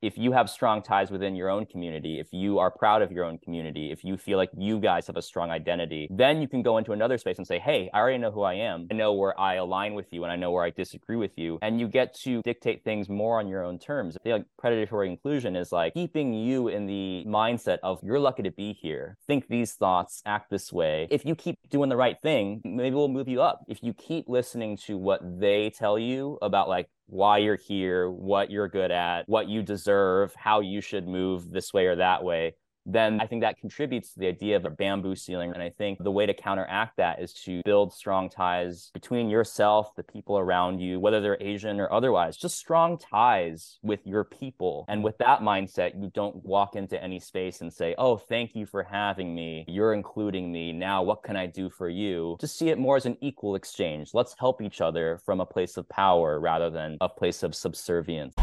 if you have strong ties within your own community, if you are proud of your own community, if you feel like you guys have a strong identity, then you can go into another space and say, Hey, I already know who I am. I know where I align with you and I know where I disagree with you. And you get to dictate things more on your own terms. I feel like predatory inclusion is like keeping you in the mindset of you're lucky to be here. Think these thoughts, act this way. If you keep doing the right thing, maybe we'll move you up. If you keep listening to what they tell you about like why you're here, what you're good at, what you deserve, how you should move this way or that way, then I think that contributes to the idea of a bamboo ceiling. And I think the way to counteract that is to build strong ties between yourself, the people around you, whether they're Asian or otherwise, just strong ties with your people. And with that mindset, you don't walk into any space and say, Oh, thank you for having me. You're including me. Now, what can I do for you? Just see it more as an equal exchange. Let's help each other from a place of power rather than a place of subservience.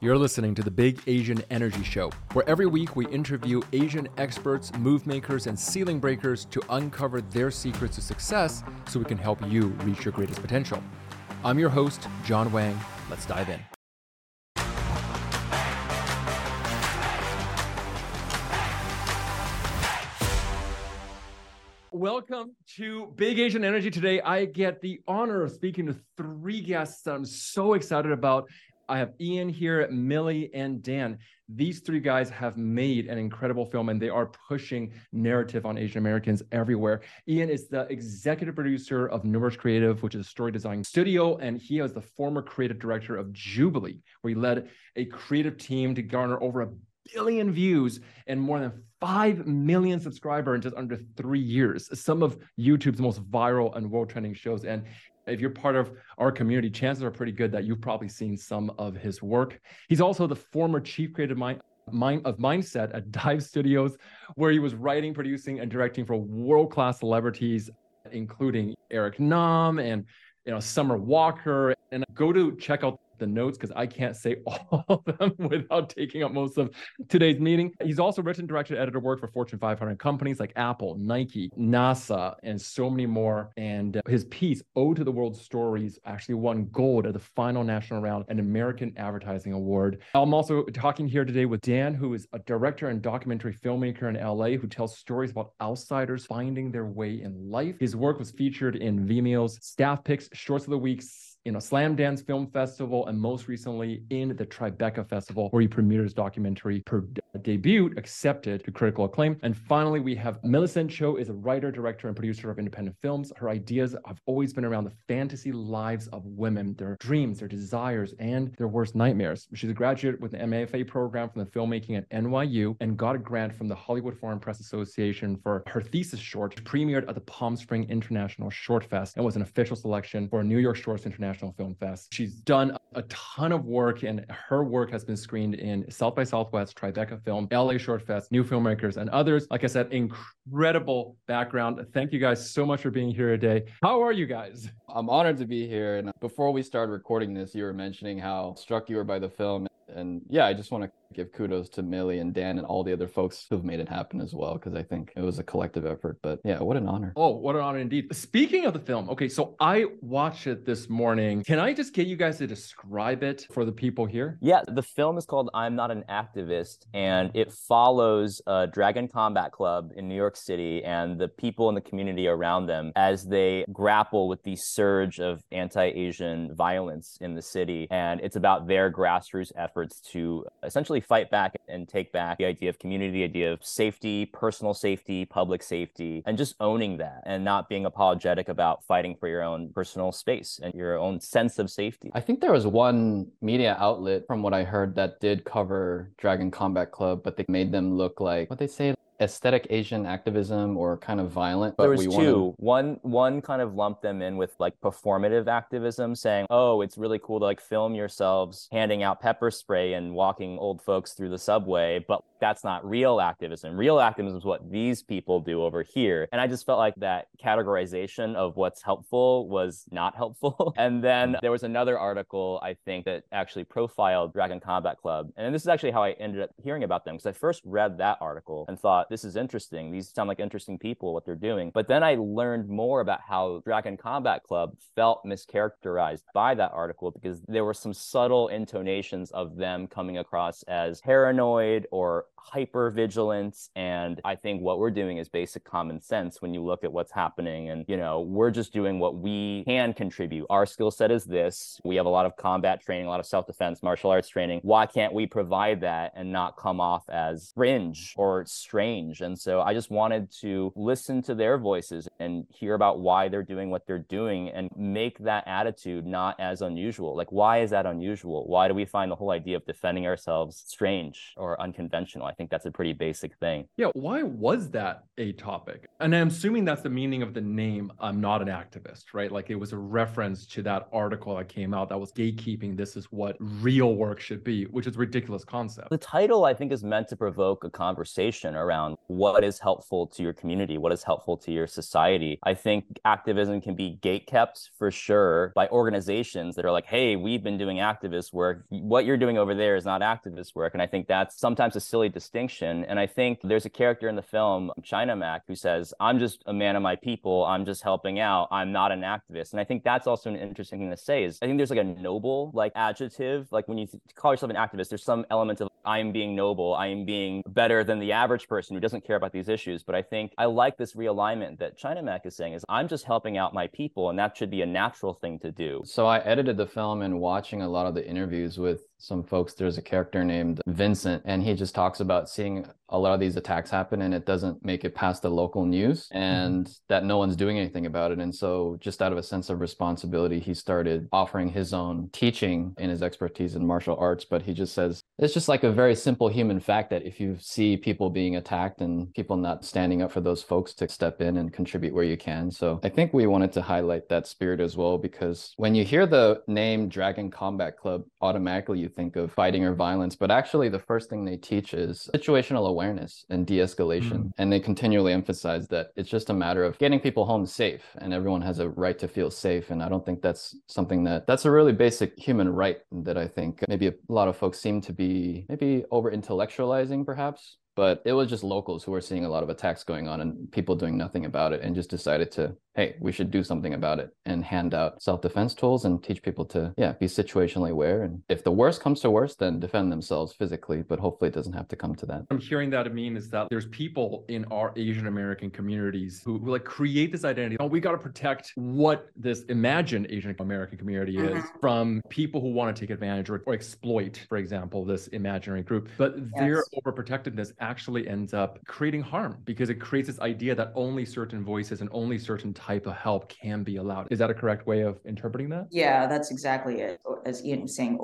You're listening to the Big Asian Energy Show, where every week we interview Asian experts, move makers, and ceiling breakers to uncover their secrets to success so we can help you reach your greatest potential. I'm your host, John Wang. Let's dive in. Welcome to Big Asian Energy. Today, I get the honor of speaking to three guests that I'm so excited about I have Ien here, Millie, and Dan. These three guys have made an incredible film and they are pushing narrative on Asian Americans everywhere. Ien is the executive producer of Nourish Creative, which is a story design studio, and he is the former creative director of Jubilee, where he led a creative team to garner over a billion views and more than 5 million subscribers in just under three years. Some of YouTube's most viral and world trending shows. And if you're part of our community, chances are pretty good that you've probably seen some of his work. He's also the former chief creative mind, mind of mindset at Dive Studios, where he was writing, producing, and directing for world-class celebrities, including Eric Nam and you know Summer Walker. And go to check out the notes because I can't say all of them without taking up most of today's meeting. He's also written, directed, editor work for Fortune 500 companies like Apple, Nike, NASA, and so many more. And uh, his piece, Ode to the World Stories, actually won gold at the final national round an American Advertising Award. I'm also talking here today with Dan, who is a director and documentary filmmaker in LA who tells stories about outsiders finding their way in life. His work was featured in Vimeo's Staff Picks, Shorts of the Week, you know, Slamdance Film Festival, and most recently in the Tribeca Festival, where he premiered his documentary per debut, accepted to critical acclaim. And finally, we have Millicent Cho is a writer, director, and producer of independent films. Her ideas have always been around the fantasy lives of women, their dreams, their desires, and their worst nightmares. She's a graduate with an MFA program from the filmmaking at NYU and got a grant from the Hollywood Foreign Press Association for her thesis short, premiered at the Palm Spring International Short Fest and was an official selection for New York Shorts International International Film Fest. She's done a ton of work, and her work has been screened in South by Southwest, Tribeca Film, LA Short Fest, New Filmmakers, and others. Like I said, incredible background. Thank you guys so much for being here today. How are you guys? I'm honored to be here. And before we started recording this, you were mentioning how struck you were by the film. And yeah, I just want to give kudos to Millie and Dan and all the other folks who've made it happen as well, because I think it was a collective effort. But yeah, what an honor. Oh, what an honor indeed. Speaking of the film, okay, so I watched it this morning. Can I just get you guys to describe it for the people here? Yeah, the film is called I'm Not an Activist, and it follows a Dragon Combat Club in New York City and the people in the community around them as they grapple with the surge of anti Asian violence in the city. And it's about their grassroots efforts to essentially really fight back and take back the idea of community, the idea of safety, personal safety, public safety, and just owning that and not being apologetic about fighting for your own personal space and your own sense of safety. I think there was one media outlet from what I heard that did cover Dragon Combat Club, but they made them look like what they say aesthetic Asian activism or kind of violent. But there was two. Wanna... One one kind of lumped them in with like performative activism, saying, "Oh, it's really cool to like film yourselves handing out pepper spray and walking old folks through the subway, but that's not real activism. Real activism is what these people do over here." And I just felt like that categorization of what's helpful was not helpful. and then there was another article I think that actually profiled Dragon Combat Club, and this is actually how I ended up hearing about them because I first read that article and thought this is interesting. These sound like interesting people, what they're doing. But then I learned more about how Dragon Combat Club felt mischaracterized by that article because there were some subtle intonations of them coming across as paranoid or hyper vigilance. And I think what we're doing is basic common sense when you look at what's happening. And, you know, we're just doing what we can contribute. Our skill set is this. We have a lot of combat training, a lot of self defense, martial arts training. Why can't we provide that and not come off as fringe or strange? And so I just wanted to listen to their voices and hear about why they're doing what they're doing and make that attitude not as unusual. Like, why is that unusual? Why do we find the whole idea of defending ourselves strange or unconventional? I think that's a pretty basic thing. Yeah. Why was that a topic? And I'm assuming that's the meaning of the name. I'm not an activist, right? Like it was a reference to that article that came out that was gatekeeping. This is what real work should be, which is a ridiculous concept. The title, I think, is meant to provoke a conversation around what is helpful to your community, what is helpful to your society. I think activism can be gate kept for sure by organizations that are like, hey, we've been doing activist work. What you're doing over there is not activist work. And I think that's sometimes a silly distinction. And I think there's a character in the film, China Mac, who says, I'm just a man of my people. I'm just helping out. I'm not an activist. And I think that's also an interesting thing to say is I think there's like a noble like adjective. Like when you call yourself an activist, there's some element of I am being noble. I am being better than the average person who doesn't care about these issues. But I think I like this realignment that China Mac is saying is I'm just helping out my people. And that should be a natural thing to do. So I edited the film and watching a lot of the interviews with some folks there's a character named Vincent and he just talks about seeing a lot of these attacks happen and it doesn't make it past the local news mm-hmm. and mm-hmm. that no one's doing anything about it and so just out of a sense of responsibility he started offering his own teaching in his expertise in martial arts but he just says it's just like a very simple human fact that if you see people being attacked and people not standing up for those folks to step in and contribute where you can so i think we wanted to highlight that spirit as well because when you hear the name dragon combat club automatically you you think of fighting or violence, but actually the first thing they teach is situational awareness and de-escalation. Mm. And they continually emphasize that it's just a matter of getting people home safe and everyone has a right to feel safe. And I don't think that's something that that's a really basic human right that I think maybe a lot of folks seem to be maybe over intellectualizing perhaps but it was just locals who were seeing a lot of attacks going on and people doing nothing about it and just decided to hey, we should do something about it and hand out self-defense tools and teach people to, yeah, be situationally aware. And if the worst comes to worst, then defend themselves physically, but hopefully it doesn't have to come to that. I'm hearing that i mean is that there's people in our Asian American communities who, who like create this identity. Oh, we got to protect what this imagined Asian American community mm-hmm. is from people who want to take advantage or, or, exploit, for example, this imaginary group. But yes. their overprotectiveness actually ends up creating harm because it creates this idea that only certain voices and only certain type of help can be allowed. Is that a correct way of interpreting that? Yeah, that's exactly it. As Ien was saying,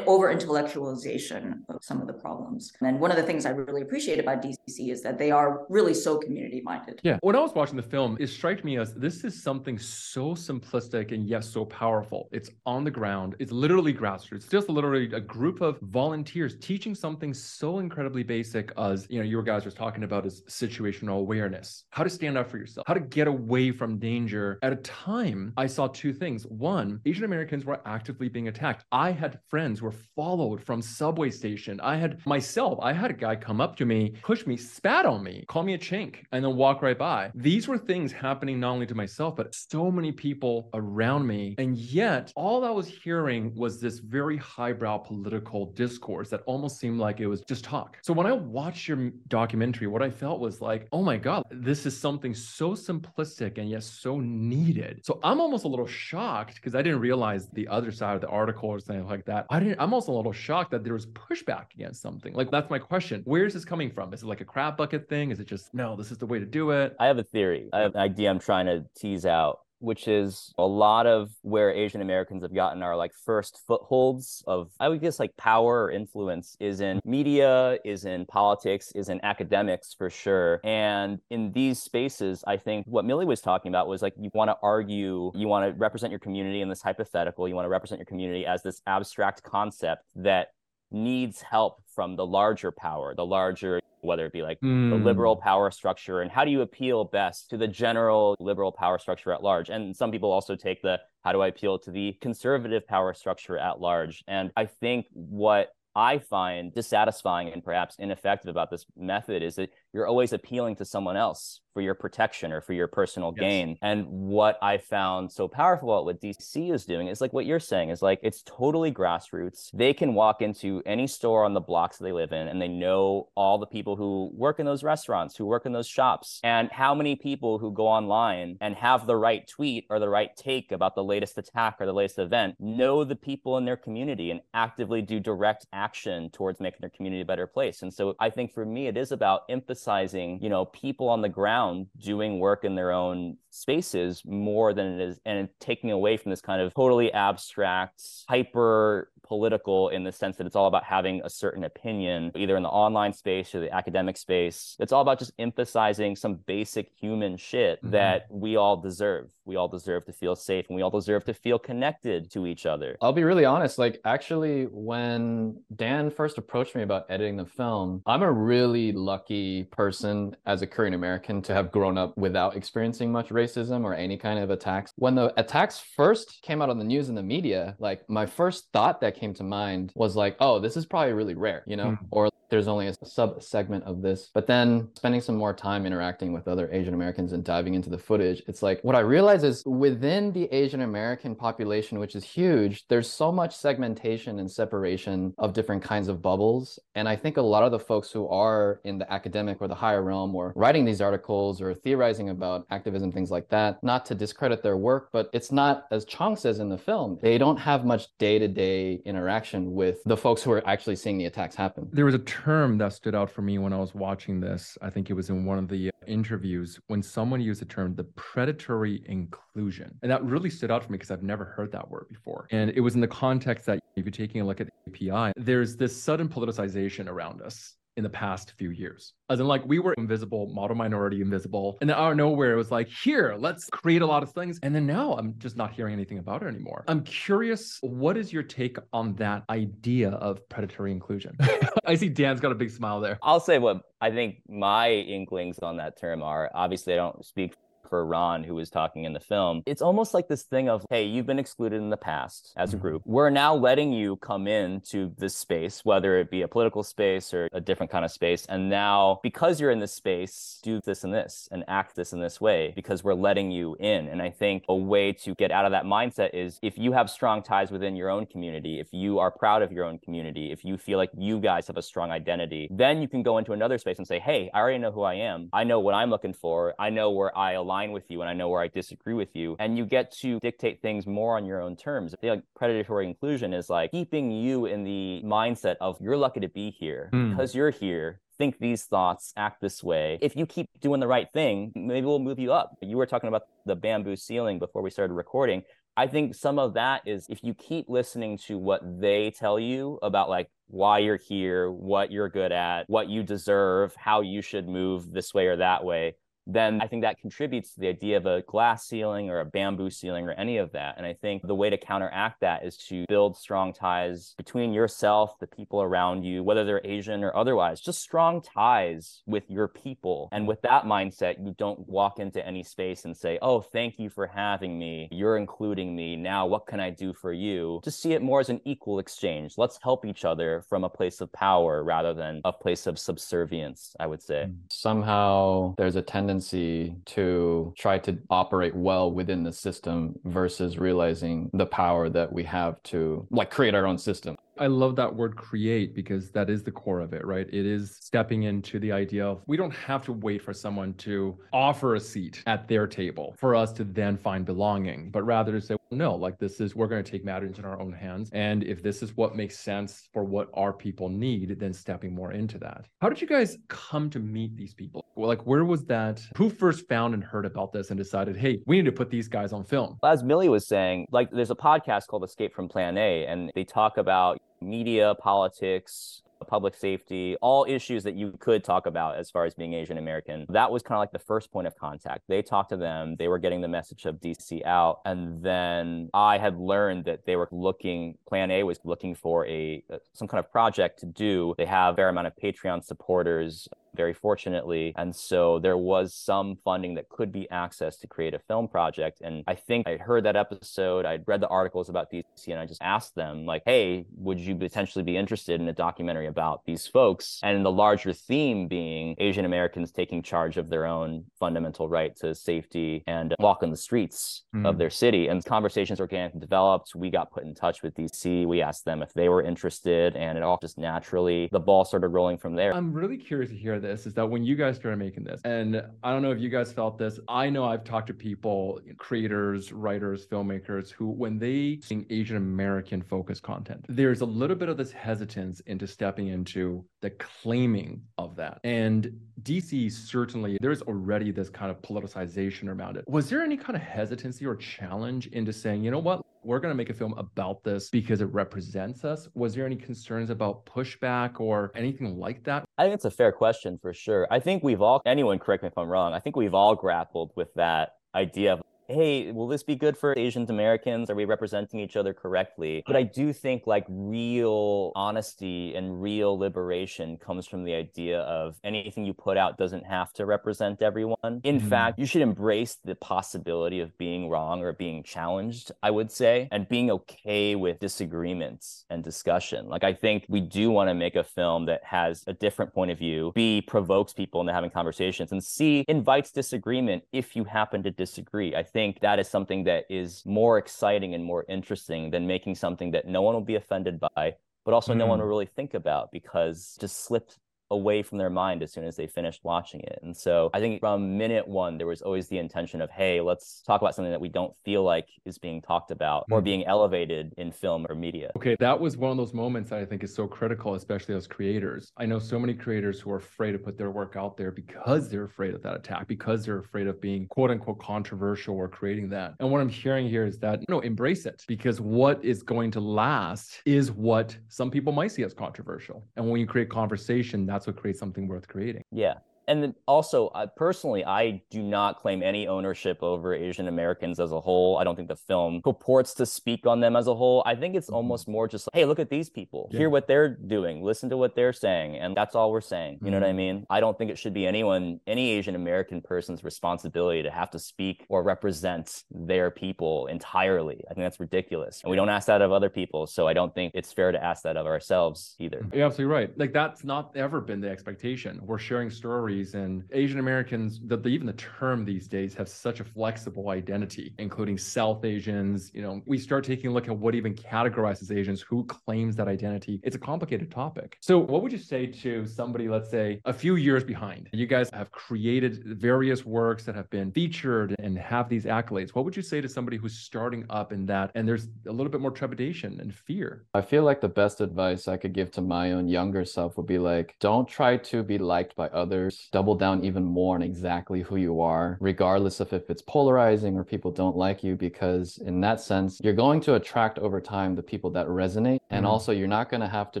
over intellectualization of some of the problems. And one of the things I really appreciate about DCC is that they are really so community minded. Yeah. When I was watching the film, it struck me as this is something so simplistic and yet so powerful. It's on the ground, it's literally grassroots. It's just literally a group of volunteers teaching something so incredibly basic as, you know, you guys were talking about is situational awareness, how to stand up for yourself, how to get away from danger. At a time, I saw two things. One, Asian Americans were actively being attacked. I had friends were followed from subway station. I had myself, I had a guy come up to me, push me, spat on me, call me a chink, and then walk right by. These were things happening not only to myself, but so many people around me. And yet, all I was hearing was this very highbrow political discourse that almost seemed like it was just talk. So when I watched your documentary, what I felt was like, oh my God, this is something so simplistic and yet so needed. So I'm almost a little shocked because I didn't realize the other side of the article or something like that. I didn't, I'm also a little shocked that there was pushback against something. Like that's my question. Where is this coming from? Is it like a crab bucket thing? Is it just no, this is the way to do it? I have a theory. I have an idea I'm trying to tease out which is a lot of where Asian Americans have gotten our like first footholds of, I would guess, like power or influence is in media, is in politics, is in academics for sure. And in these spaces, I think what Millie was talking about was like you want to argue, you want to represent your community in this hypothetical, you want to represent your community as this abstract concept that needs help from the larger power, the larger whether it be like mm. the liberal hmm. power structure and how do you appeal best to the general liberal power structure at large and some people also take the how do i appeal to the conservative power structure at large and i think what I find dissatisfying and perhaps ineffective about this method is that you're always appealing to someone else for your protection or for your personal Yes. gain. And what I found so powerful about what DC is doing is like what you're saying is like it's totally grassroots. They can walk into any store on the blocks that they live in and they know all the people who work in those restaurants, who work in those shops, and how many people who go online and have the right tweet or the right take about the latest attack or the latest event know the people in their community and actively do direct action towards making their community a better place. And so I think for me, it is about emphasizing, you know, people on the ground doing work in their own spaces more than it is and taking away from this kind of totally abstract, hyper political in the sense that it's all about having a certain opinion, either in the online space or the academic space. It's all about just emphasizing some basic human shit Mhm. that we all deserve. We all deserve to feel safe and we all deserve to feel connected to each other. I'll be really honest. Like, actually, when Dan first approached me about editing the film, I'm a really lucky person as a Korean American to have grown up without experiencing much racism or any kind of attacks. When the attacks first came out on the news and the media, like, my first thought that came to mind was like, oh, this is probably really rare, you know, Mm. or there's only a sub segment of this. But then spending some more time interacting with other Asian Americans and diving into the footage, it's like what I realize is within the Asian American population, which is huge, there's so much segmentation and separation of different kinds of bubbles. And I think a lot of the folks who are in the academic or the higher realm or writing these articles or theorizing about activism, things like that, not to discredit their work, but it's not, as Chong says in the film, they don't have much day to day interaction with the folks who are actually seeing the attacks happen. There was a term that stood out for me when I was watching this. I think it was in one of the uh, interviews when someone used the term the predatory inclusion. And that really stood out for me because I've never heard that word before. And it was in the context that if you're taking a look at the API, there's this sudden politicization around us in the past few years. As in, like, we were invisible, model minority invisible. And then out of nowhere, it was like, here, let's create a lot of things. And then now I'm just not hearing anything about it anymore. I'm curious, what is your take on that idea of predatory inclusion? I see Dan's got a big smile there. I'll say what I think my inklings on that term are. Obviously, I don't speak for Ron, who was talking in the film. It's almost like this thing of, hey, you've been excluded in the past as a Mhm. group. We're now letting you come into this space, whether it be a political space or a different kind of space. And now, because you're in this space, do this and this and act this in this way because we're letting you in. And I think a way to get out of that mindset is if you have strong ties within your own community, if you are proud of your own community, if you feel like you guys have a strong identity, then you can go into another space and say, hey, I already know who I am. I know what I'm looking for. I know where I align with you and I know where I disagree with you. And you get to dictate things more on your own terms. I feel like predatory inclusion is like keeping you in the mindset of you're lucky to be here Mm. because you're here. Think these thoughts, act this way. If you keep doing the right thing, maybe we'll move you up. You were talking about the bamboo ceiling before we started recording. I think some of that is if you keep listening to what they tell you about like why you're here, what you're good at, what you deserve, how you should move this way or that way, then I think that contributes to the idea of a glass ceiling or a bamboo ceiling or any of that. And I think the way to counteract that is to build strong ties between yourself, the people around you, whether they're Asian or otherwise, just strong ties with your people. And with that mindset, you don't walk into any space and say, Oh, thank you for having me. You're including me. Now, what can I do for you? Just see it more as an equal exchange. Let's help each other from a place of power rather than a place of subservience, I would say. somehow there's a tendency to try to operate well within the system versus realizing the power that we have to like create our own system. I love that word create because that is the core of it, right? It is stepping into the idea of we don't have to wait for someone to offer a seat at their table for us to then find belonging, but rather to say, no, like this is, we're going to take matters in our own hands. And if this is what makes sense for what our people need, then stepping more into that. How did you guys come to meet these people? Like, where was that? Who first found and heard about this and decided, hey, we need to put these guys on film? As Millie was saying, like there's a podcast called Escape from Plan A, and they talk about media, politics, public safety, all issues that you could talk about as far as being Asian American. That was kind of like the first point of contact. They talked to them, they were getting the message of DC out. And then I had learned that they were looking, Plan A was looking for a uh, some kind of project to do. They have a fair amount of Patreon supporters very fortunately. And so there was some funding that could be accessed to create a film project. And I think I'd heard that episode, I'd read the articles about DC, and I just asked them, like, hey, would you potentially be interested in a documentary about these folks? And the larger theme being Asian Americans taking charge of their own fundamental right to safety and walk on the streets mm. of their city. And conversations organically developed. We got put in touch with DC. We asked them if they were interested, and it all just naturally, the ball started rolling from there. I'm really curious to hear this is that when you guys started making this, and I don't know if you guys felt this, I know I've talked to people, creators, writers, filmmakers who, when they Asian American focused content, there's a little bit of this hesitance into stepping into the claiming of that. And DC certainly, there's already this kind of politicization around it. Was there any kind of hesitancy or challenge into saying, you know what, we're going to make a film about this because it represents us. Was there any concerns about pushback or anything like that? I think it's a fair question for sure. I think we've all, anyone correct me if I'm wrong, I think we've all grappled with that idea of hey, will this be good for Asian Americans? Are we representing each other correctly? But I do think like real honesty and real liberation comes from the idea of anything you put out doesn't have to represent everyone. In mm-hmm. fact, you should embrace the possibility of being wrong or being challenged, I would say, and being okay with disagreements and discussion. Like, I think we do want to make a film that has a different point of view, B, provokes people into having conversations, and C, invites disagreement if you happen to disagree. I think think that is something that is more exciting and more interesting than making something that no one will be offended by, but also mm. no one mm. will really think about because just slipped away from their mind as soon as they finished watching it. And so I think from minute one, there was always the intention of, hey, let's talk about something that we don't feel like is being talked about or hmm. being elevated in film or media. Okay, that was one of those moments that I think is so critical, especially as creators. I know so many creators who are afraid to put their work out there because they're afraid of that attack, because they're afraid of being quote unquote controversial or creating that. And what I'm hearing here is that, no, embrace it because what is going to last is what some people might see as controversial. And when you create conversation, that's what creates something worth creating. Yeah and then also uh, personally i do not claim any ownership over asian americans as a whole. I don't think the film purports to speak on them as a whole. I think it's mm-hmm. almost more just like, hey look at these people. Yeah. hear what they're doing. Listen to what they're saying. And that's all we're saying. You mm-hmm. know what i mm-hmm. mean? I don't think it should be anyone any asian american person's responsibility to have to speak or represent their people entirely. I think that's ridiculous. And we don't ask that of other people. So i don't think it's fair to ask that of ourselves either. You're absolutely right. Like that's not ever been the expectation. We're sharing stories and Asian Americans, the, the, even the term these days have such a flexible identity, including South Asians. You know, we start taking a look at what even categorizes Asians, who claims that identity. It's a complicated topic. So, what would you say to somebody, let's say, a few years behind? You guys have created various works that have been featured and have these accolades. What would you say to somebody who's starting up in that and there's a little bit more trepidation and fear? I feel like the best advice I could give to my own younger self would be like, don't try to be liked by others double down even more on exactly who you are, regardless of if it's polarizing or people don't like you, because in that sense, you're going to attract over time the people that resonate. And mm-hmm. also, you're not going to have to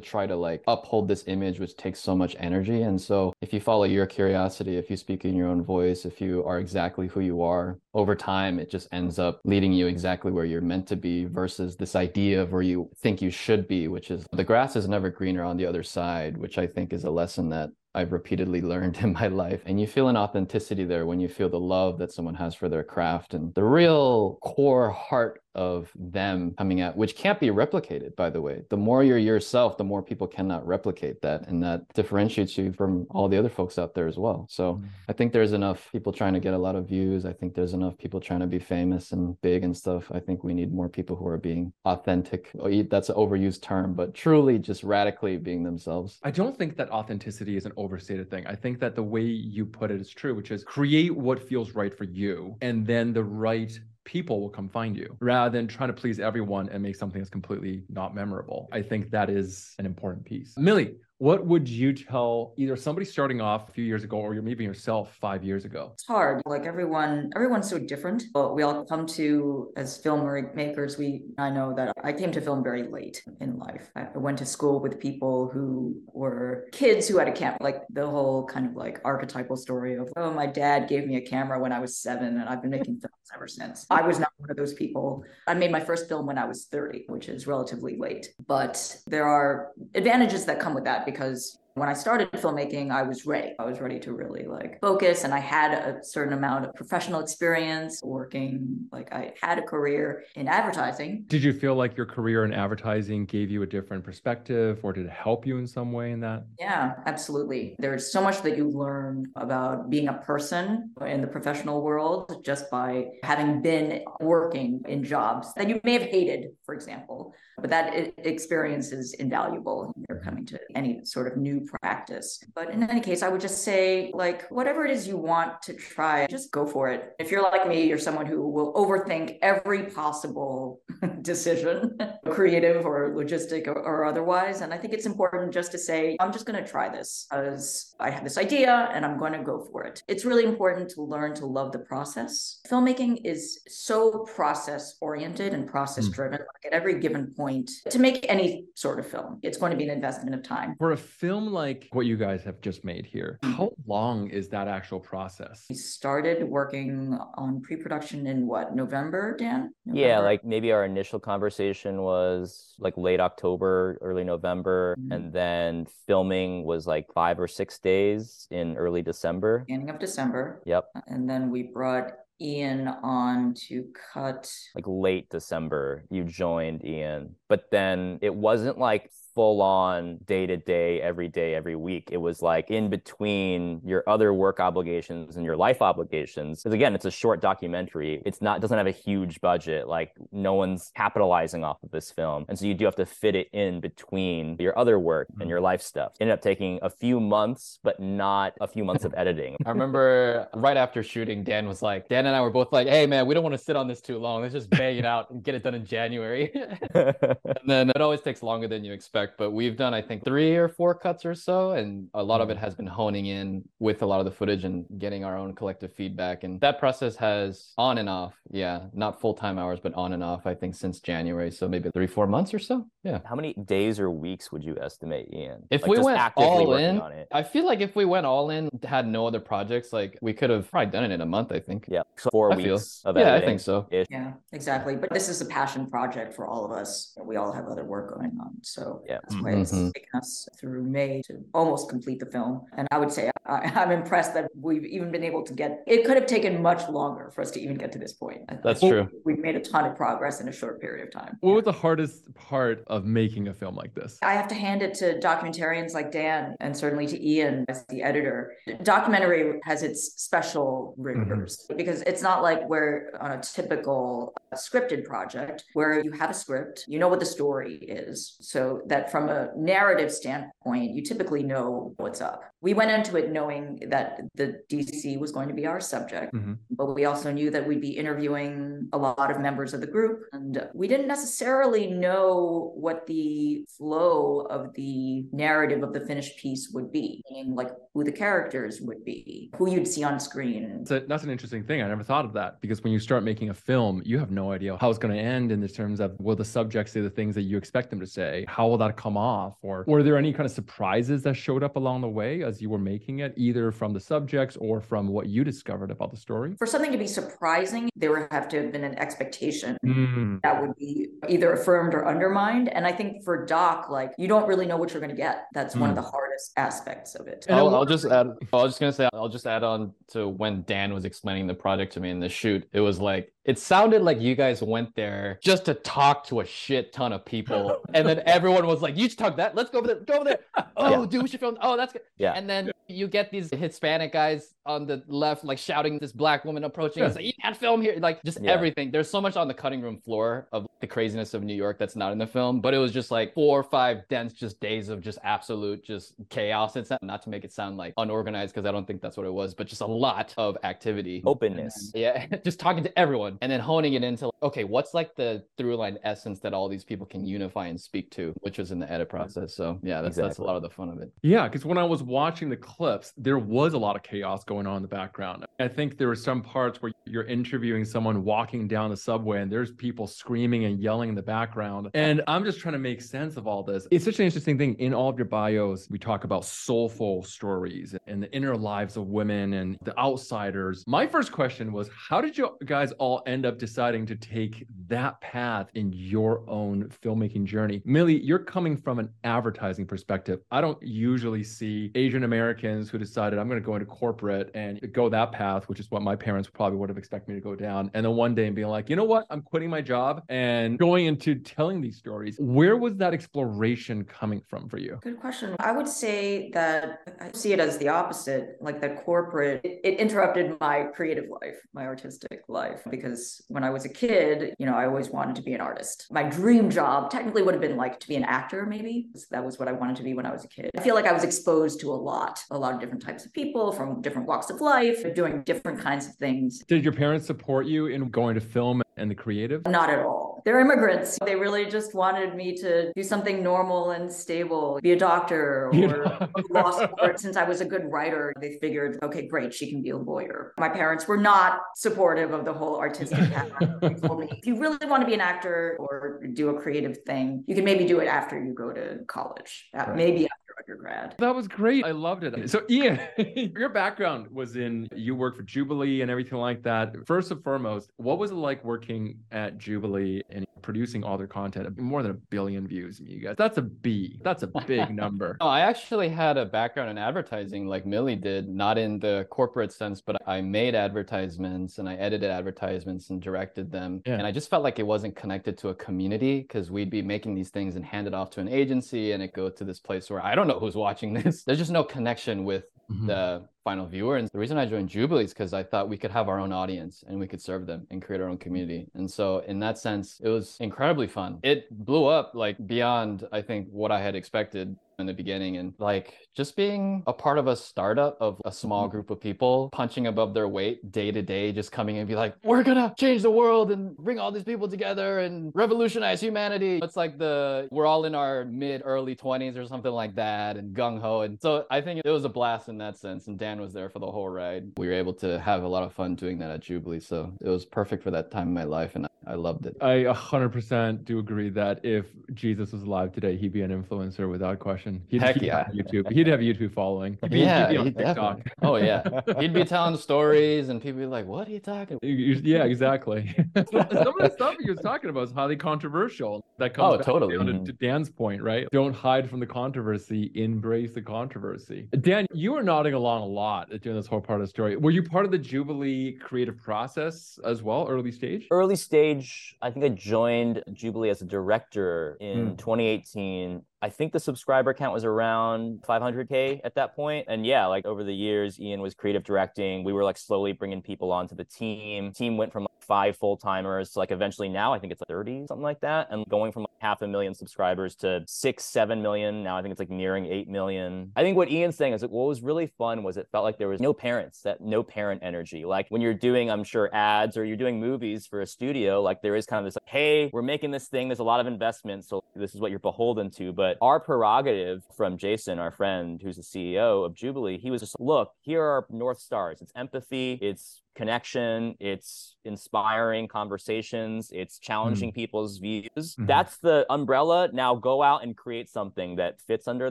try to like uphold this image, which takes so much energy. And so, if you follow your curiosity, if you speak in your own voice, if you are exactly who you are, over time, it just ends up leading you exactly where you're meant to be versus this idea of where you think you should be, which is the grass is never greener on the other side, which I think is a lesson that I've repeatedly learned in my life. And you feel an authenticity there when you feel the love that someone has for their craft and the real core heart of them coming out, which can't be replicated, by the way. The more you're yourself, the more people cannot replicate that. And that differentiates you from all the other folks out there as well. So mm-hmm. I think there's enough people trying to get a lot of views. I think there's enough people trying to be famous and big and stuff. I think we need more people who are being authentic. Oh, that's an overused term, but truly just radically being themselves. I don't think that authenticity is an overstated thing. I think that the way you put it is true, which is create what feels right for you and then the right people will come find you rather than trying to please everyone and make something that's completely not memorable. I think that is an important piece. Millie, what would you tell either somebody starting off a few years ago or maybe yourself five years ago? It's hard. Like everyone, everyone's so different. But we all come to as filmmakers. We I know that I came to film very late in life. I went to school with people who were kids who had a camera. Like the whole kind of like archetypal story of oh, my dad gave me a camera when I was seven, and I've been making films ever since. I was not one of those people. I made my first film when I was 30, which is relatively late. But there are advantages that come with that because When I started filmmaking, I was ready. I was ready to really like focus and I had a certain amount of professional experience working like I had a career in advertising. Did you feel like your career in advertising gave you a different perspective or did it help you in some way in that? Yeah, absolutely. There's so much that you learn about being a person in the professional world just by having been working in jobs that you may have hated, for example. But that experience is invaluable. You're mm-hmm. coming to any sort of new practice. But in any case, I would just say, like, whatever it is you want to try, just go for it. If you're like me, you're someone who will overthink every possible decision, creative or logistic or, or otherwise. And I think it's important just to say, I'm just going to try this because I have this idea and I'm going to go for it. It's really important to learn to love the process. Filmmaking is so process oriented and process driven. Mm. Like at every given point, point to make any sort of film. It's going to be an investment of time. For a film like what you guys have just made here, mm-hmm. how long is that actual process? We started working on pre production in what, November, Dan? November? Yeah, like maybe our initial conversation was like late October, early November. Mm-hmm. And then filming was like five or six days in early December. Beginning of December. Yep. And then we brought Ien on to cut like late December. You joined Ien, but then it wasn't like full on day to day, every day, every week. It was like in between your other work obligations and your life obligations. Because again, it's a short documentary. It's not doesn't have a huge budget. Like no one's capitalizing off of this film, and so you do have to fit it in between your other work and your mm-hmm. life stuff. It ended up taking a few months, but not a few months of editing. I remember right after shooting, Dan was like, Dan and I were both like, "Hey man, we don't want to sit on this too long. Let's just bang it out and get it done in January." and then it always takes longer than you expect but we've done I think three or four cuts or so, and a lot of it mm. has been honing in with a lot of the footage and getting our own collective feedback. And that process has on and off, yeah, not full time hours, but on and off. I think since January, so maybe three four months or so. Yeah. How many days or weeks would you estimate, Ien? If like we went all in, I feel like if we went all in, had no other projects, like we could have probably done it in a month. I think. Yeah, so four I weeks. Feel. yeah, I think so. Yeah, exactly. But this is a passion project for all of us. We all have other work going on, so yeah. That's why it's mm-hmm. taken us through May to almost complete the film. And I would say I, am I'm impressed that we've even been able to get. It could have taken much longer for us to even get to this point. That's true. We've made a ton of progress in a short period of time. What was the hardest part of making a film like this? I have to hand it to documentarians like Dan and certainly to Ien as the editor. Documentary has its special rigors mm-hmm. because it's not like we're on a typical scripted project where you have a script, you know what the story is. So that from a narrative standpoint, you typically know what's up. We went into it knowing that the DC was going to be our subject, mm-hmm. but we also knew that we'd be interviewing a lot of members of the group. And we didn't necessarily know what the flow of the narrative of the finished piece would be, meaning like who the characters would be, who you'd see on screen. So that's an interesting thing. I never thought of that because when you start making a film, you have no idea how it's going to end in the terms of will the subjects say the things that you expect them to say? How will that come off? Or were there any kind of surprises that showed up along the way as you were making it, either from the subjects or from what you discovered about the story? For something to be surprising, there would have to have been an expectation mm. that would be either affirmed or undermined. And I think for Doc, like you don't really know what you're going to get. That's mm. one of mm. the hardest aspects of it. I'll, I'll just add. I was just gonna say. I'll just add on to when Dan was explaining the project to me in the shoot. It was like it sounded like you guys went there just to talk to a shit ton of people, and then everyone was like, "You should talk that. Let's go over there. Go over there. Oh, yeah. dude, we should film. Oh, that's good." Yeah. And then you get these Hispanic guys on the left, like shouting this black woman approaching. It's like you can't film here. Like just yeah. everything. There's so much on the cutting room floor of the craziness of New York that's not in the film, but it was just like four or five dense, just days of just absolute just chaos. It's not, not to make it sound like unorganized because I don't think that's what it was, but just a lot of activity, openness. Then, yeah, just talking to everyone Um, and then honing it into okay, what's like the through line essence that all these people can unify and speak to, which was in the edit process. So yeah, that's exactly. that's a lot of the fun of it. Yeah, because when I was watching the clips, there was a lot of chaos going on in the background. I think there were some parts where you're interviewing someone walking down the subway and there's people screaming and yelling in the background. And I'm just trying to make sense of all this. It's such an interesting thing. In all of your bios, we talk about soulful stories and the inner lives of women and the outsiders. My first question was, how did you guys all end up deciding to take that path in your own filmmaking journey. Millie, you're coming from an advertising perspective. I don't usually see Asian Americans who decided I'm going to go into corporate and go that path, which is what my parents probably would have expected me to go down. And then one day and being like, you know what? I'm quitting my job and going into telling these stories. Where was that exploration coming from for you? Good question. I would say that I see it as the opposite, like that corporate, it interrupted my creative life, my artistic life, because when I was a kid, you know, I always wanted to be an artist. My dream job technically would have been like to be an actor, maybe. That was what I wanted to be when I was a kid. I feel like I was exposed to a lot, a lot of different types of people from different walks of life, doing different kinds of things. Did your parents support you in going to film and the creative? Not at all. They're immigrants. They really just wanted me to do something normal and stable, be a doctor or law sport. Since I was a good writer, they figured, okay, great, she can be a lawyer. My parents were not supportive of the whole artistic path. they told me, if you really want to be an actor or do a creative thing, you can maybe do it after you go to college, right. maybe undergrad. That was great. I loved it. So, Ien, your background was in you worked for Jubilee and everything like that. First and foremost, what was it like working at Jubilee and producing all their content? More than a billion views, you guys. That's a B. That's a big number. oh, I actually had a background in advertising like Millie did, not in the corporate sense, but I made advertisements and I edited advertisements and directed them. Yeah. And I just felt like it wasn't connected to a community because we'd be making these things and hand it off to an agency and it go to this place where I don't know who's watching this. There's just no connection with mm-hmm. the final viewer. And the reason I joined Jubilee is because I thought we could have our own audience and we could serve them and create our own community. And so, in that sense, it was incredibly fun. It blew up like beyond, I think, what I had expected in the beginning and like just being a part of a startup of a small mm-hmm. group of people punching above their weight day to day just coming and be like we're gonna change the world and bring all these people together and revolutionize humanity. It's like the we're all in our mid early 20s or something like that and gung-ho. And so i think it was a blast in that sense and dan was there for the whole ride. We were able to have a lot of fun doing that at jubilee. So it was perfect for that time in my life and I loved it. I 100% do agree that if Jesus was alive today, he'd be an influencer without question. He'd, Heck he'd yeah. YouTube. He'd have YouTube following. He'd be, yeah, he'd be TikTok. Oh yeah. He'd be telling stories and people be like, "What are you talking?" About? Yeah, exactly. Some of the stuff he was talking about is highly controversial. That comes oh, totally. to, mm-hmm. to Dan's point, right? Don't hide from the controversy. Embrace the controversy. Dan, you were nodding along a lot during this whole part of the story. Were you part of the Jubilee creative process as well, early stage? Early stage I think I joined Jubilee as a director in mm. 2018 I think the subscriber count was around 500k at that point. And yeah, like over the years, Ien was creative directing. We were like slowly bringing people onto the team. Team went from like five full timers to like eventually now I think it's like 30 something like that, and going from like half a million subscribers to six, seven million. Now I think it's like nearing eight million. I think what Ien's saying is like, what was really fun was it felt like there was no parents, that no parent energy. Like when you're doing, I'm sure ads or you're doing movies for a studio, like there is kind of this like, hey, we're making this thing. There's a lot of investment, so this is what you're beholden to, but but our prerogative from Jason, our friend who's the CEO of Jubilee, he was just look, here are North Stars. It's empathy, it's connection, it's inspiring conversations, it's challenging mm. people's views. Mm-hmm. That's the umbrella. Now go out and create something that fits under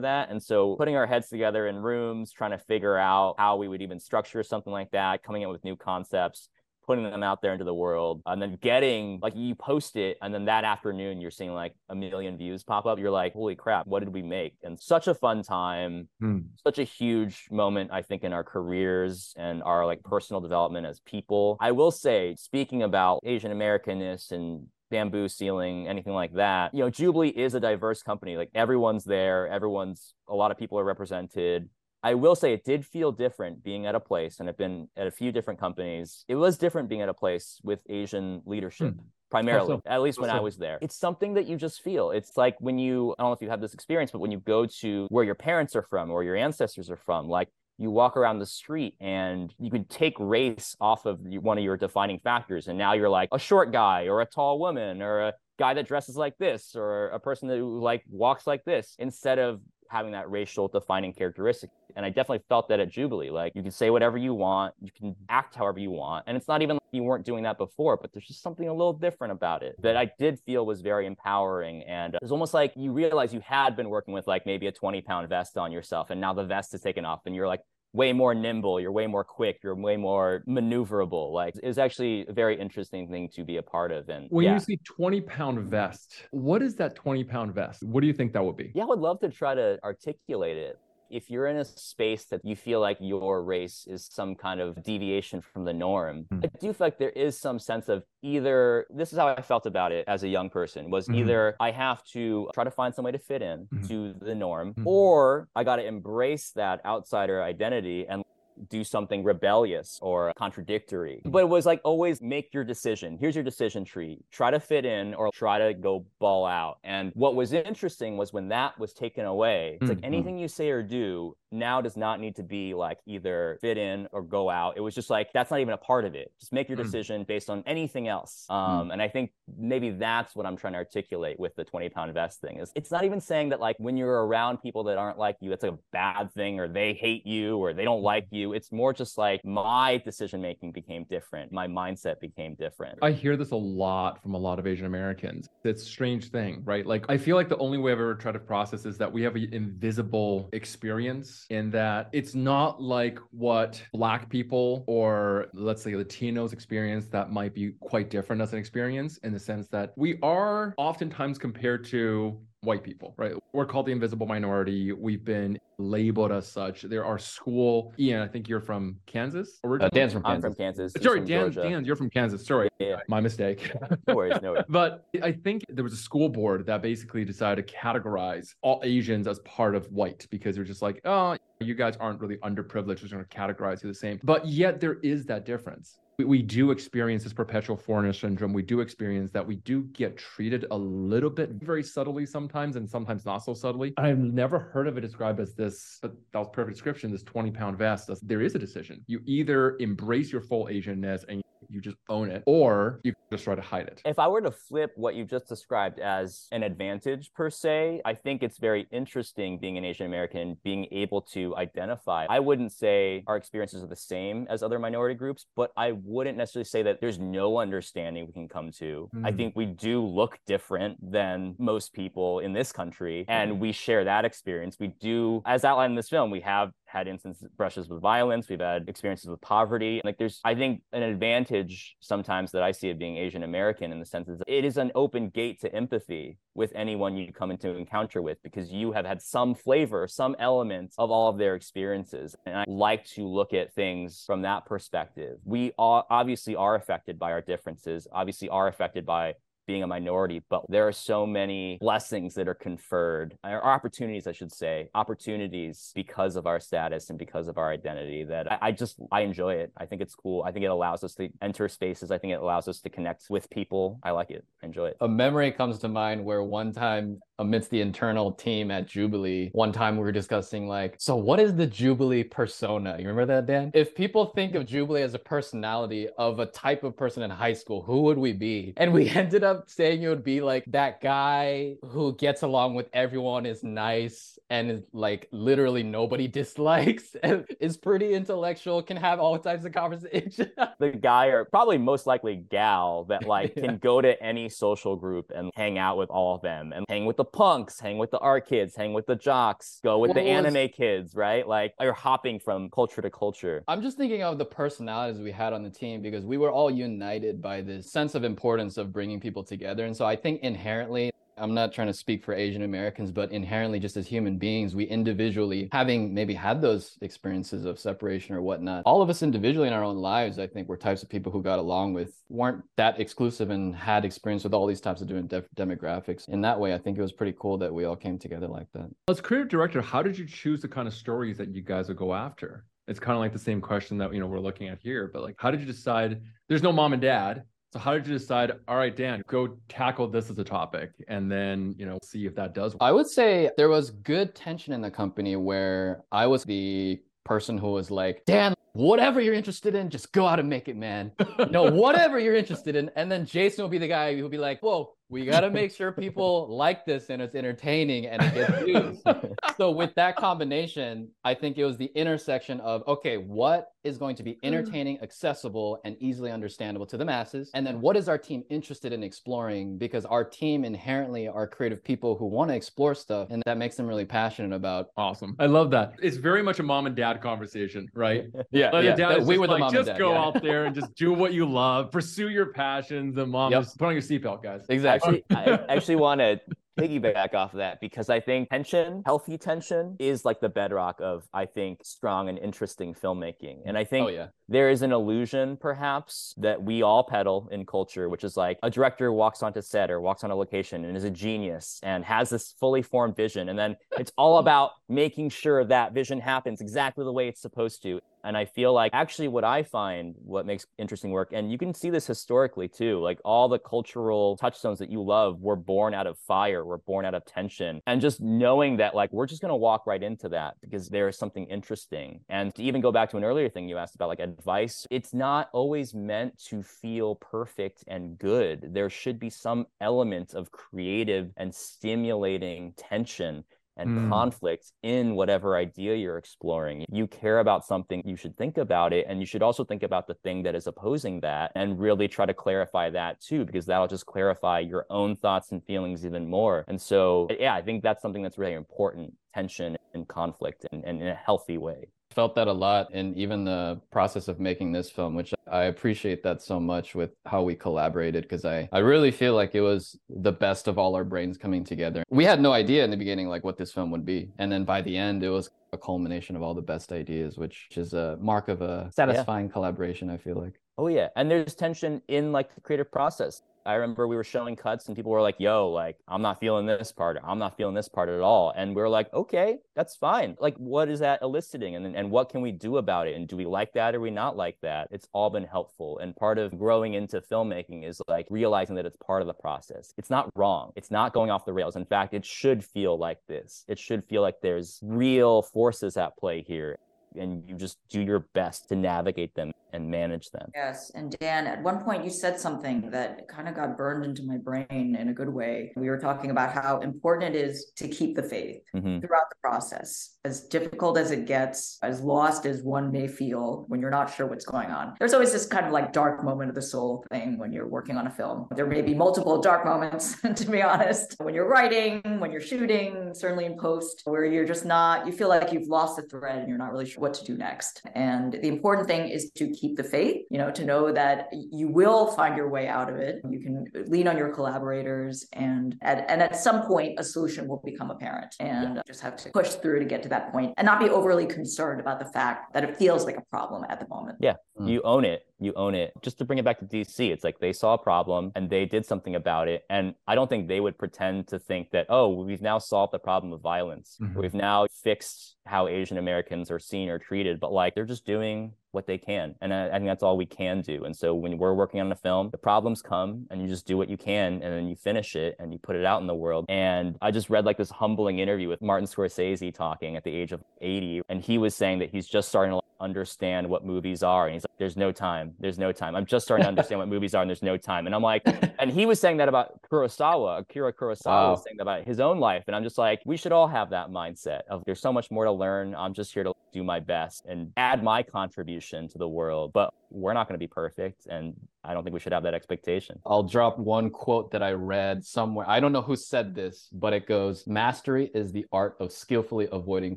that. And so putting our heads together in rooms, trying to figure out how we would even structure something like that, coming up with new concepts putting them out there into the world and then getting like you post it and then that afternoon you're seeing like a million views pop up you're like holy crap what did we make and such a fun time hmm. such a huge moment i think in our careers and our like personal development as people i will say speaking about asian americanness and bamboo ceiling, anything like that. You know, Jubilee is a diverse company. Like everyone's there, everyone's a lot of people are represented. I will say it did feel different being at a place, and I've been at a few different companies. It was different being at a place with Asian leadership. Hmm. Primarily, also, at least when also. I was there, it's something that you just feel. It's like when you, I don't know if you have this experience, but when you go to where your parents are from or your ancestors are from, like you walk around the street and you can take race off of one of your defining factors. And now you're like a short guy or a tall woman or a guy that dresses like this or a person that like walks like this instead of having that racial defining characteristic. And I definitely felt that at Jubilee. Like you can say whatever you want, you can act however you want. And it's not even like you weren't doing that before, but there's just something a little different about it that I did feel was very empowering. And it's almost like you realize you had been working with like maybe a 20 pound vest on yourself. And now the vest is taken off and you're like, way more nimble, you're way more quick, you're way more maneuverable. Like it's actually a very interesting thing to be a part of. And when yeah. you see 20 pound vest, what is that 20 pound vest? What do you think that would be? Yeah, I would love to try to articulate it if you're in a space that you feel like your race is some kind of deviation from the norm, mm-hmm. I do feel like there is some sense of either this is how I felt about it as a young person was mm-hmm. either I have to try to find some way to fit in mm-hmm. to the norm, mm-hmm. or I got to embrace that outsider identity and do something rebellious or contradictory. But it was like always make your decision. Here's your decision tree. Try to fit in or try to go ball out. And what was interesting was when that was taken away, it's like mm-hmm. anything you say or do now does not need to be like either fit in or go out. It was just like that's not even a part of it. Just make your mm. decision based on anything else. Mm. Um, mm. and I think maybe that's what I'm trying to articulate with the 20 pound vest thing. Is it's not even saying that like when you're around people that aren't like you, it's like a bad thing or they hate you or they don't like you. It's more just like my decision making became different. My mindset became different. I hear this a lot from a lot of Asian Americans. It's a strange thing, right? Like I feel like the only way I've ever tried to process is that we have an invisible experience in that it's not like what Black people or let's say Latinos experience that might be quite different as an experience in the sense that we are oftentimes compared to white people, right? We're called the invisible minority. We've been labeled as such. There are school. Ien, I think you're from Kansas. Uh, Dan's from Kansas. I'm from Kansas. Sorry, Dan. Dan, you're from Kansas. Sorry, yeah. my mistake. no worries, no worries. But I think there was a school board that basically decided to categorize all Asians as part of white because they're just like, oh, you guys aren't really underprivileged. We're going to categorize you the same. But yet there is that difference we, we do experience this perpetual foreigner syndrome. We do experience that we do get treated a little bit very subtly sometimes and sometimes not so subtly. I've never heard of it described as this, but that was perfect description, this 20 pound vest. There is a decision. You either embrace your full Asianness and you just own it, or you just try to hide it. If I were to flip what you just described as an advantage per se, I think it's very interesting being an Asian American, being able to identify. I wouldn't say our experiences are the same as other minority groups, but I wouldn't necessarily say that there's no understanding we can come to. Mm. I hmm. think we do look different than most people in this country, and hmm. we share that experience. We do, as outlined in this film, we have had instances brushes with violence we've had experiences with poverty. Like there's i think an advantage sometimes that i see of being asian american in the sense is it is an open gate to empathy with anyone you come into encounter with because you have had some flavor some element of all of their experiences. And i like to look at things from that perspective. We all obviously are affected by our differences obviously are affected by being a minority, but there are so many blessings that are conferred, or opportunities, I should say, opportunities because of our status and because of our identity that I, I, just, I enjoy it. I think it's cool. I think it allows us to enter spaces. I think it allows us to connect with people. I like it. I enjoy it. A memory comes to mind where one time amidst the internal team at Jubilee, one time we were discussing like, so what is the Jubilee persona? You remember that, Dan? If people think of Jubilee as a personality of a type of person in high school, who would we be? And we ended up saying it would be like that guy who gets along with everyone, is nice, and is like literally nobody dislikes, and is pretty intellectual, can have all types of conversation. the guy or probably most likely gal that like yeah. can go to any social group and hang out with all of them and hang with the punks, hang with the art kids, hang with the jocks, go with what the was... anime kids, right? Like you're hopping from culture to culture. I'm just thinking of the personalities we had on the team because we were all united by this sense of importance of bringing people together. And so I think inherently I'm not trying to speak for Asian Americans, but inherently, just as human beings, we individually, having maybe had those experiences of separation or whatnot, all of us individually in our own lives, I think, were types of people who got along with, weren't that exclusive and had experience with all these types of different de- demographics. In that way, I think it was pretty cool that we all came together like that. As creative director, how did you choose the kind of stories that you guys would go after? It's kind of like the same question that you know we're looking at here, but like, how did you decide? There's no mom and dad so how did you decide, all right, Dan, go tackle this as a topic and then, you know, see if that does work? I would say there was good tension in the company where I was the person who was like, Dan, whatever you're interested in, just go out and make it, man. no, whatever you're interested in. And then Jason will be the guy who'll be like, whoa, we got to make sure people like this and it's entertaining and it gets views. so with that combination, I think it was the intersection of okay, what is going to be Mm-hmm. entertaining, accessible, and easily understandable to the masses, and then what is our team interested in exploring? Because our team inherently are creative people who want to explore stuff, and that makes them really passionate about. Awesome. I love that. It's very much a mom and dad conversation, right? Yeah, But yeah. dad we were the like, mom just and dad. go yeah. out there and just do what you love, pursue your passions. And mom, Yep. just put on your seatbelt, guys. Exactly. Actually, I actually want to piggyback off of that because I think tension, healthy tension, is like the bedrock of I think strong and interesting filmmaking. And I think Oh yeah. there is an illusion perhaps that we all peddle in culture which is like a director walks onto set or walks on a location and is a genius and has this fully formed vision and then it's all about making sure that vision happens exactly the way it's supposed to and i feel like actually what i find what makes interesting work and you can see this historically too like all the cultural touchstones that you love were born out of fire were born out of tension. And just knowing that like we're just going to walk right into that because there is something interesting. And to even go back to an earlier thing you asked about like advice it's not always meant to feel perfect and good. There should be some element of creative and stimulating tension and Hmm. conflict in whatever idea you're exploring. You care about something, you should think about it. And you should also think about the thing that is opposing that and really try to clarify that too, because that'll just clarify your own thoughts and feelings even more. And so, yeah, I think that's something that's really important tension and conflict and, and in a healthy way. Felt that a lot in even the process of making this film which i appreciate that so much with how we collaborated because i i really feel like it was the best of all our brains coming together. We had no idea in the beginning like what this film would be and then by the end it was a culmination of all the best ideas which is a mark of a satisfying collaboration i feel like. Oh yeah, and there's tension in like the creative process. I remember we were showing cuts and people were like, "Yo, like I'm not feeling this part. I'm not feeling this part at all." And we are like, "Okay, that's fine. Like what is that eliciting and and what can we do about it? And do we like that or we not like that?" It's all been helpful. And part of growing into filmmaking is like realizing that it's part of the process. It's not wrong. It's not going off the rails. In fact, it should feel like this. It should feel like there's real forces at play here and you just do your best to navigate them and manage them. Yes. And Dan, at one point you said something that kind of got burned into my brain in a good way. We were talking about how important it is to keep the faith Mhm. throughout the process. As difficult as it gets, as lost as one may feel when you're not sure what's going on. There's always this kind of like dark moment of the soul thing when you're working on a film. There may be multiple dark moments, to be honest, when you're writing, when you're shooting, certainly in post, where you're just not, you feel like you've lost the thread and you're not really sure what to do next. And the important thing is to keep the faith, you know, to know that you will find your way out of it. You can lean on your collaborators and at, and at some point a solution will become apparent and just have to push through to get to that point and not be overly concerned about the fact that it feels like a problem at the moment. Yeah, Mm. you own it. You own it. Just to bring it back to DC, it's like they saw a problem and they did something about it. And I don't think they would pretend to think that, oh, we've now solved the problem of violence. Mhm. We've now fixed how Asian Americans are seen or treated. But like they're just doing what they can. And I, I think that's all we can do. And so when we're working on a film, the problems come and you just do what you can and then you finish it and you put it out in the world. And I just read like this humbling interview with Martin Scorsese talking at the age of 80. And he was saying that he's just starting to understand what movies are. And he's there's no time. There's no time. I'm just starting to understand what movies are and there's no time. And I'm like, and he was saying that about Kurosawa. Akira Kurosawa Wow. was saying that about his own life. And I'm just like, we should all have that mindset of there's so much more to learn. I'm just here to do my best and add my contribution to the world. But we're not going to be perfect. And I don't think we should have that expectation. I'll drop one quote that I read somewhere. I don't know who said this, but it goes Mastery is the art of skillfully avoiding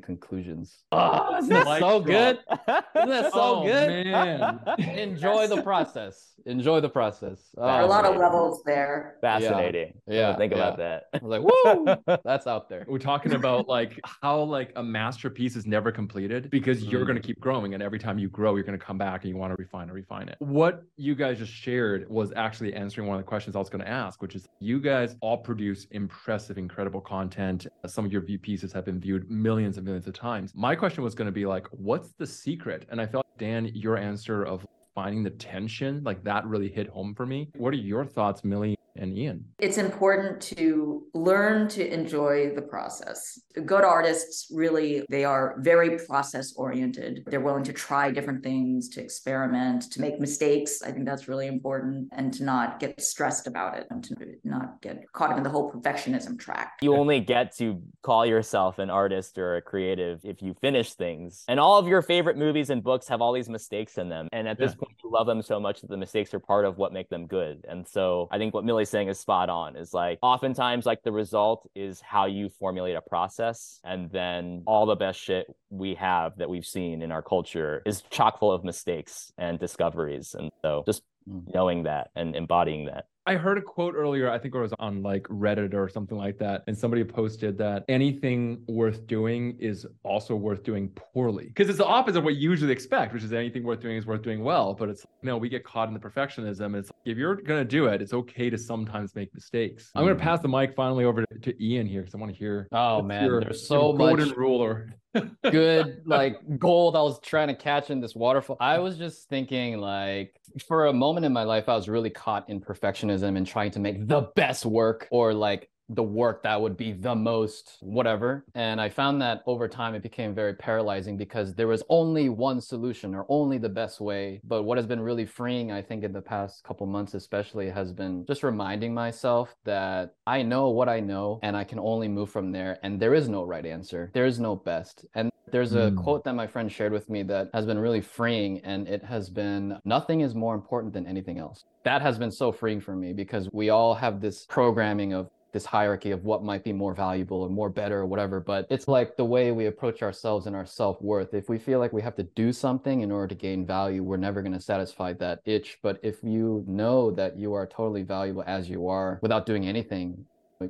conclusions. Oh, isn't that so drop. good? Isn't that so Oh, good? man. Enjoy the process. Enjoy the process. There are a Oh, lot of levels there. Fascinating. Yeah, Think yeah. about that. I was like, woo, that's out there. We're talking about like how like a masterpiece is never completed because you're Mm. going to keep growing and every time you grow you're going to come back and you want to refine and refine it. What you guys just shared was actually answering one of the questions I was going to ask, which is you guys all produce impressive incredible content. Some of your view pieces have been viewed millions and millions of times. My question was going to be like what's the secret? And I felt Dan your answer of finding the tension like that really hit home for me. What are your thoughts Millie and Ien. It's important to learn to enjoy the process. Good artists really they are very process oriented. They're willing to try different things, to experiment, to make mistakes. I think that's really important and to not get stressed about it and to not get caught up in the whole perfectionism track. You only get to call yourself an artist or a creative if you finish things. And all of your favorite movies and books have all these mistakes in them. And at this point you love them so much that the mistakes are part of what make them good. And so I think what Millie's saying is spot on. Is like oftentimes like the result is how you formulate a process and then all the best shit we have that we've seen in our culture is chock full of mistakes and discoveries. And so just mm. knowing that and embodying that. I heard a quote earlier, I think it was on like Reddit or something like that, and somebody posted that anything worth doing is also worth doing poorly. Because it's the opposite of what you usually expect, which is anything worth doing is worth doing well. But it's no, we get caught in the perfectionism. It's like, if you're gonna do it, it's okay to sometimes make mistakes. I'm gonna mm. pass the mic finally over to, to Ien here because I want to hear. Oh man, your, there's so much golden ruler. Good like gold I was trying to catch in this waterfall. I was just thinking like for a moment in my life I was really caught in perfectionism and trying to make the best work or like the work that would be the most whatever. And I found that over time it became very paralyzing because there was only one solution or only the best way. But what has been really freeing, I think, in the past couple months, especially, has been just reminding myself that I know what I know and I can only move from there. And there is no right answer, there is no best. And there's a mm. quote that my friend shared with me that has been really freeing, and it has been nothing is more important than anything else. That has been so freeing for me because we all have this programming of this hierarchy of what might be more valuable or more better or whatever but it's like the way we approach ourselves and our self-worth. If we feel like we have to do something in order to gain value we're never going to satisfy that itch. But if you know that you are totally valuable as you are without doing anything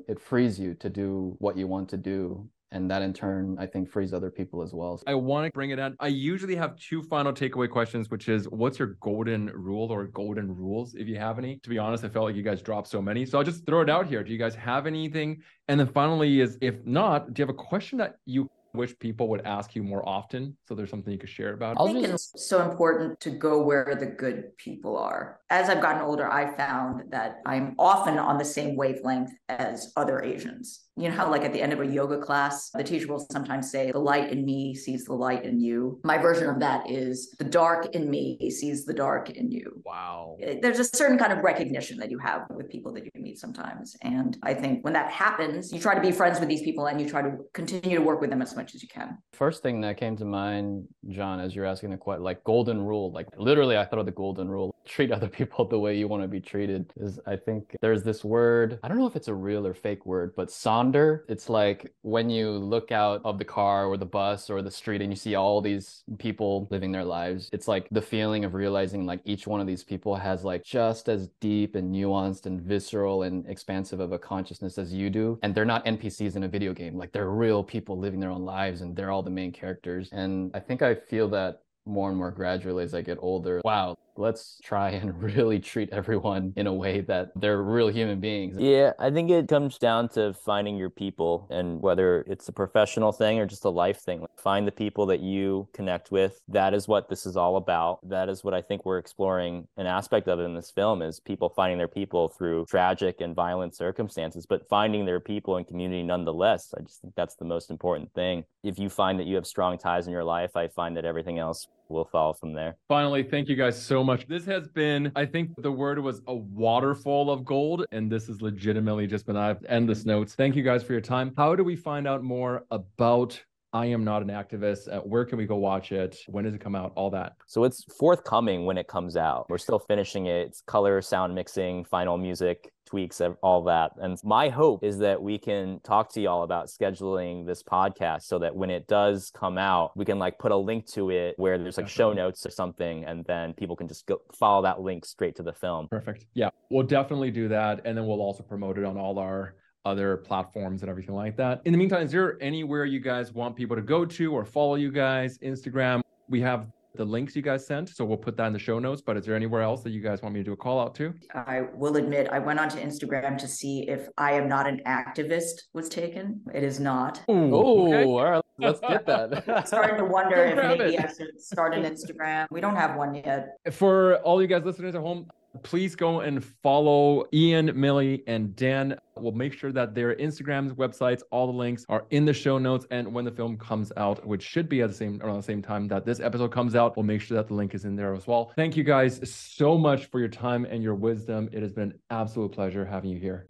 it frees you to do what you want to do and that in turn i think frees other people as well i want to bring it out i usually have two final takeaway questions which is what's your golden rule or golden rules if you have any to be honest i felt like you guys dropped so many so i'll just throw it out here do you guys have anything and then finally is if not do you have a question that you wish people would ask you more often? So there's something you could share about. I think it's so important to go where the good people are. As I've gotten older, I found that I'm often on the same wavelength as other Asians. You know how, like at the end of a yoga class, the teacher will sometimes say, The light in me sees the light in you. My version of that is, The dark in me sees the dark in you. Wow. Eh, there's a certain kind of recognition that you have with people that you meet sometimes. And I think when that happens, you try to be friends with these people and you try to continue to work with them as much as you can. First thing that came to mind, John, as you're asking the question, like golden rule, like literally, I thought of the golden rule treat other people the way you want to be treated. Is I think there's this word, I don't know if it's a real or fake word, but sonder. It's like when you look out of the car or the bus or the street and you see all these people living their lives, it's like the feeling of realizing like each one of these people has like just as deep and nuanced and visceral and expansive of a consciousness as you do. And they're not NPCs in a video game. Like they're real people living their own lives and they're all the main characters. And I think I feel that more and more gradually as I get older. Wow, let's try and really treat everyone in a way that they're real human beings. Yeah, I think it comes down to finding your people and whether it's a professional thing or just a life thing. Find the people that you connect with. That is what this is all about. That is what I think we're exploring an aspect of in this film is people finding their people through tragic and violent circumstances, but finding their people and community nonetheless. I just think that's the most important thing. If you find that you have strong ties in your life, I find that everything else will follow from there. Finally, thank you guys so much. This has been, I think the word was a waterfall of gold, and this is legitimately just been I've endless notes. Thank you guys for your time. How do we find out more about I am not an activist. Uh, where can we go watch it? When does it come out? All that. So it's forthcoming when it comes out. We're still finishing it. It's color, sound mixing, final music tweaks, and all that. And my hope is that we can talk to y'all about scheduling this podcast so that when it does come out, we can like put a link to it where there's like show notes or something, and then people can just go follow that link straight to the film. Perfect. Yeah, we'll definitely do that. And then we'll also promote it on all our other platforms and everything like that. In the meantime, is there anywhere you guys want people to go to or follow you guys? Instagram. We have the links you guys sent. So we'll put that in the show notes. But is there anywhere else that you guys want me to do a call out to? I will admit, I went onto Instagram to see if I am not an activist was taken. It is not. Oh, okay. all right. Let's get that. starting to wonder if maybe I should start an Instagram. We don't have one yet. For all you guys listeners at home, Please go and follow Ien, Millie, and Dan. We'll make sure that their Instagrams, websites, all the links are in the show notes. And when the film comes out, which should be at the same around the same time that this episode comes out, we'll make sure that the link is in there as well. Thank you guys so much for your time and your wisdom. It has been an absolute pleasure having you here.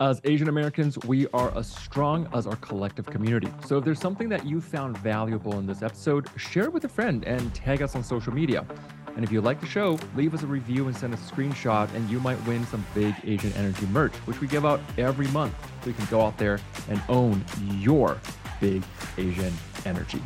As Asian Americans, we are as strong as our collective community. So if there's something that you found valuable in this episode, share it with a friend and tag us on social media. And if you like the show, leave us a review and send a screenshot, and you might win some big Asian Energy merch, which we give out every month. So you can go out there and own your big Asian energy.